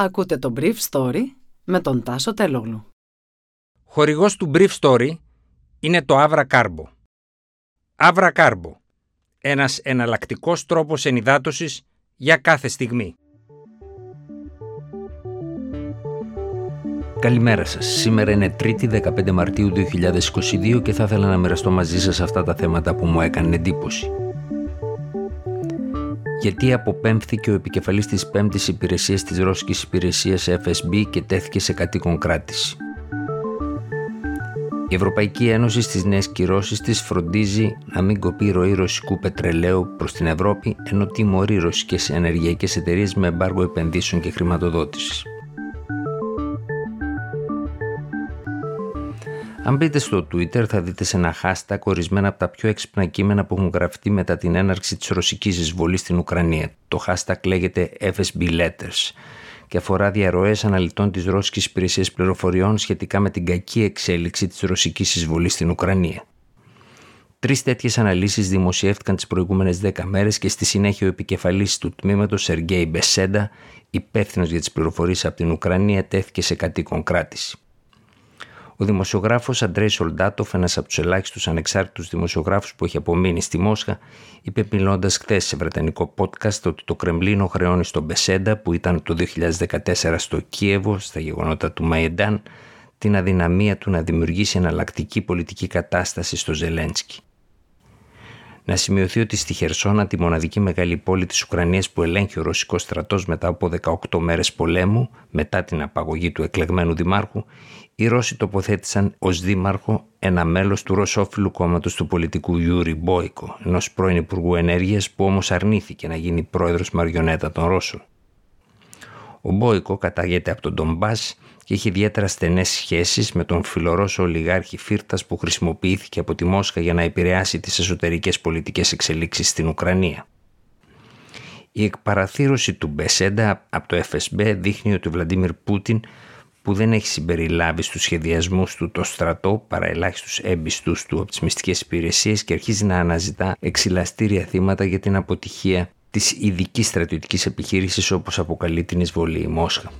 Ακούτε το Brief Story με τον Τάσο Τελόγλου. Χορηγός του Brief Story είναι το Avra Carbo. Avra Carbo. Ένας εναλλακτικός τρόπος ενυδάτωσης για κάθε στιγμή. Καλημέρα σας. Σήμερα είναι 3η 15 Μαρτίου 2022 και θα ήθελα να μοιραστώ μαζί σας αυτά τα θέματα που μου έκανε εντύπωση γιατί αποπέμφθηκε ο επικεφαλής της πέμπτης υπηρεσίας της Ρώσικης υπηρεσίας FSB και τέθηκε σε κατοίκον κράτηση. Η Ευρωπαϊκή Ένωση στις νέες κυρώσεις της φροντίζει να μην κοπεί ροή ρωσικού πετρελαίου προς την Ευρώπη ενώ τιμωρεί ρωσικές ενεργειακές εταιρείες με εμπάργο επενδύσεων και χρηματοδότησης. Αν μπείτε στο Twitter θα δείτε σε ένα hashtag ορισμένα από τα πιο έξυπνα κείμενα που έχουν γραφτεί μετά την έναρξη της ρωσικής εισβολής στην Ουκρανία. Το hashtag λέγεται FSB Letters και αφορά διαρροές αναλυτών της Ρώσικης Υπηρεσίας Πληροφοριών σχετικά με την κακή εξέλιξη της ρωσικής εισβολής στην Ουκρανία. Τρεις τέτοιες αναλύσεις δημοσιεύτηκαν τις προηγούμενες δέκα μέρες και στη συνέχεια ο επικεφαλής του τμήματος Σεργέη Μπεσέντα, υπεύθυνος για τις πληροφορίες από την Ουκρανία, τέθηκε σε κατοίκον κράτηση. Ο δημοσιογράφος Αντρέι Σολντάτοφ, ένας από τους ελάχιστους ανεξάρτητους δημοσιογράφους που έχει απομείνει στη Μόσχα, είπε μιλώντας χθες σε βρετανικό podcast ότι το Κρεμλίνο χρεώνει στον Μπεσέντα, που ήταν το 2014 στο Κίεβο, στα γεγονότα του Μαϊντάν, την αδυναμία του να δημιουργήσει εναλλακτική πολιτική κατάσταση στο Ζελένσκι. Να σημειωθεί ότι στη Χερσόνα, τη μοναδική μεγάλη πόλη της Ουκρανίας που ελέγχει ο ρωσικός στρατός μετά από 18 μέρες πολέμου, μετά την απαγωγή του εκλεγμένου δημάρχου, οι Ρώσοι τοποθέτησαν ως δήμαρχο ένα μέλος του ρωσόφιλου κόμματος του πολιτικού Γιούρι Μπόικο, ενός πρώην Υπουργού Ενέργειας που όμως αρνήθηκε να γίνει πρόεδρος μαριονέτα των Ρώσων. Ο Μπόικο κατάγεται από τον Ντομπά και έχει ιδιαίτερα στενές σχέσεις με τον φιλορώσο ολιγάρχη Φίρτας που χρησιμοποιήθηκε από τη Μόσχα για να επηρεάσει τις εσωτερικές πολιτικές εξελίξεις στην Ουκρανία. Η εκπαραθύρωση του Μπεσέντα από το FSB δείχνει ότι ο Βλαντίμιρ Πούτιν που δεν έχει συμπεριλάβει στους σχεδιασμούς του το στρατό παρά ελάχιστους έμπιστους του από τις μυστικές υπηρεσίες και αρχίζει να αναζητά εξυλαστήρια θύματα για την αποτυχία της ειδικής στρατιωτικής επιχείρησης όπως αποκαλεί την εισβολή η Μόσχα.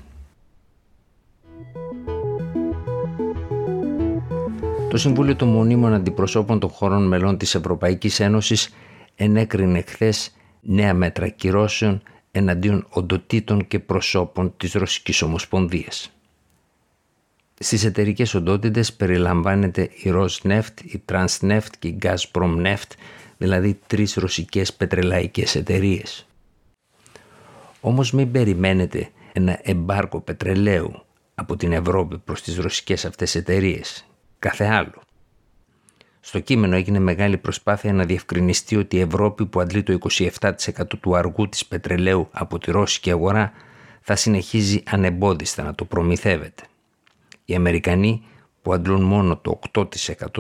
Το Συμβούλιο των Μονίμων Αντιπροσώπων των χωρών μελών της Ευρωπαϊκής Ένωσης ενέκρινε χθες νέα μέτρα κυρώσεων εναντίον οντοτήτων και προσώπων της Ρωσικής Ομοσπονδίας. Στις εταιρικές οντότητες περιλαμβάνεται η Rosneft, η Transneft και η Gazprom Neft, δηλαδή τρεις ρωσικές πετρελαϊκές εταιρείες. Όμως μην περιμένετε ένα εμπάρκο πετρελαίου από την Ευρώπη προς τις ρωσικές αυτές εταιρείες. Κάθε άλλο. Στο κείμενο έγινε μεγάλη προσπάθεια να διευκρινιστεί ότι η Ευρώπη που αντλεί το 27% του αργού της πετρελαίου από τη ρώσικη αγορά θα συνεχίζει ανεμπόδιστα να το προμηθεύεται. Οι Αμερικανοί που αντλούν μόνο το 8%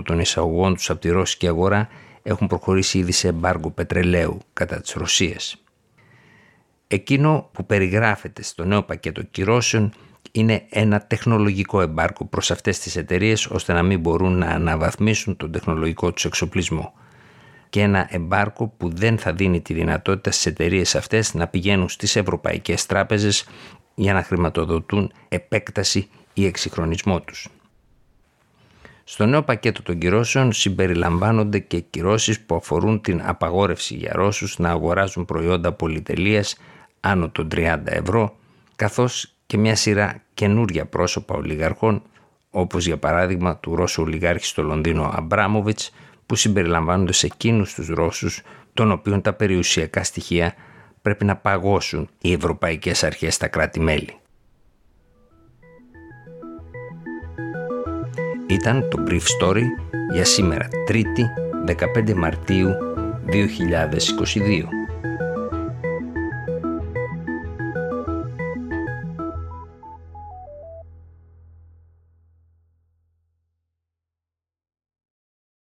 των εισαγωγών τους από τη ρώσικη αγορά έχουν προχωρήσει ήδη σε εμπάργο πετρελαίου κατά της Ρωσίας. Εκείνο που περιγράφεται στο νέο πακέτο κυρώσεων είναι ένα τεχνολογικό εμπάρκο προς αυτές τις εταιρείες ώστε να μην μπορούν να αναβαθμίσουν τον τεχνολογικό τους εξοπλισμό και ένα εμπάρκο που δεν θα δίνει τη δυνατότητα στις εταιρείες αυτές να πηγαίνουν στις ευρωπαϊκές τράπεζες για να χρηματοδοτούν επέκταση ή εξυγχρονισμό τους. Στο νέο πακέτο των κυρώσεων συμπεριλαμβάνονται και κυρώσεις που αφορούν την απαγόρευση για Ρώσους να αγοράζουν προϊόντα πολυτελείας άνω των 30 ευρώ, καθώς και μια σειρά καινούρια πρόσωπα ολιγαρχών, όπως για παράδειγμα του Ρώσου ολιγάρχη στο Λονδίνο Αμπράμοβιτς, που συμπεριλαμβάνονται σε εκείνους τους Ρώσους, των οποίων τα περιουσιακά στοιχεία πρέπει να παγώσουν οι ευρωπαϊκές αρχές στα κράτη-μέλη. Ήταν το Brief Story για σήμερα 3η 15 Μαρτίου 2022.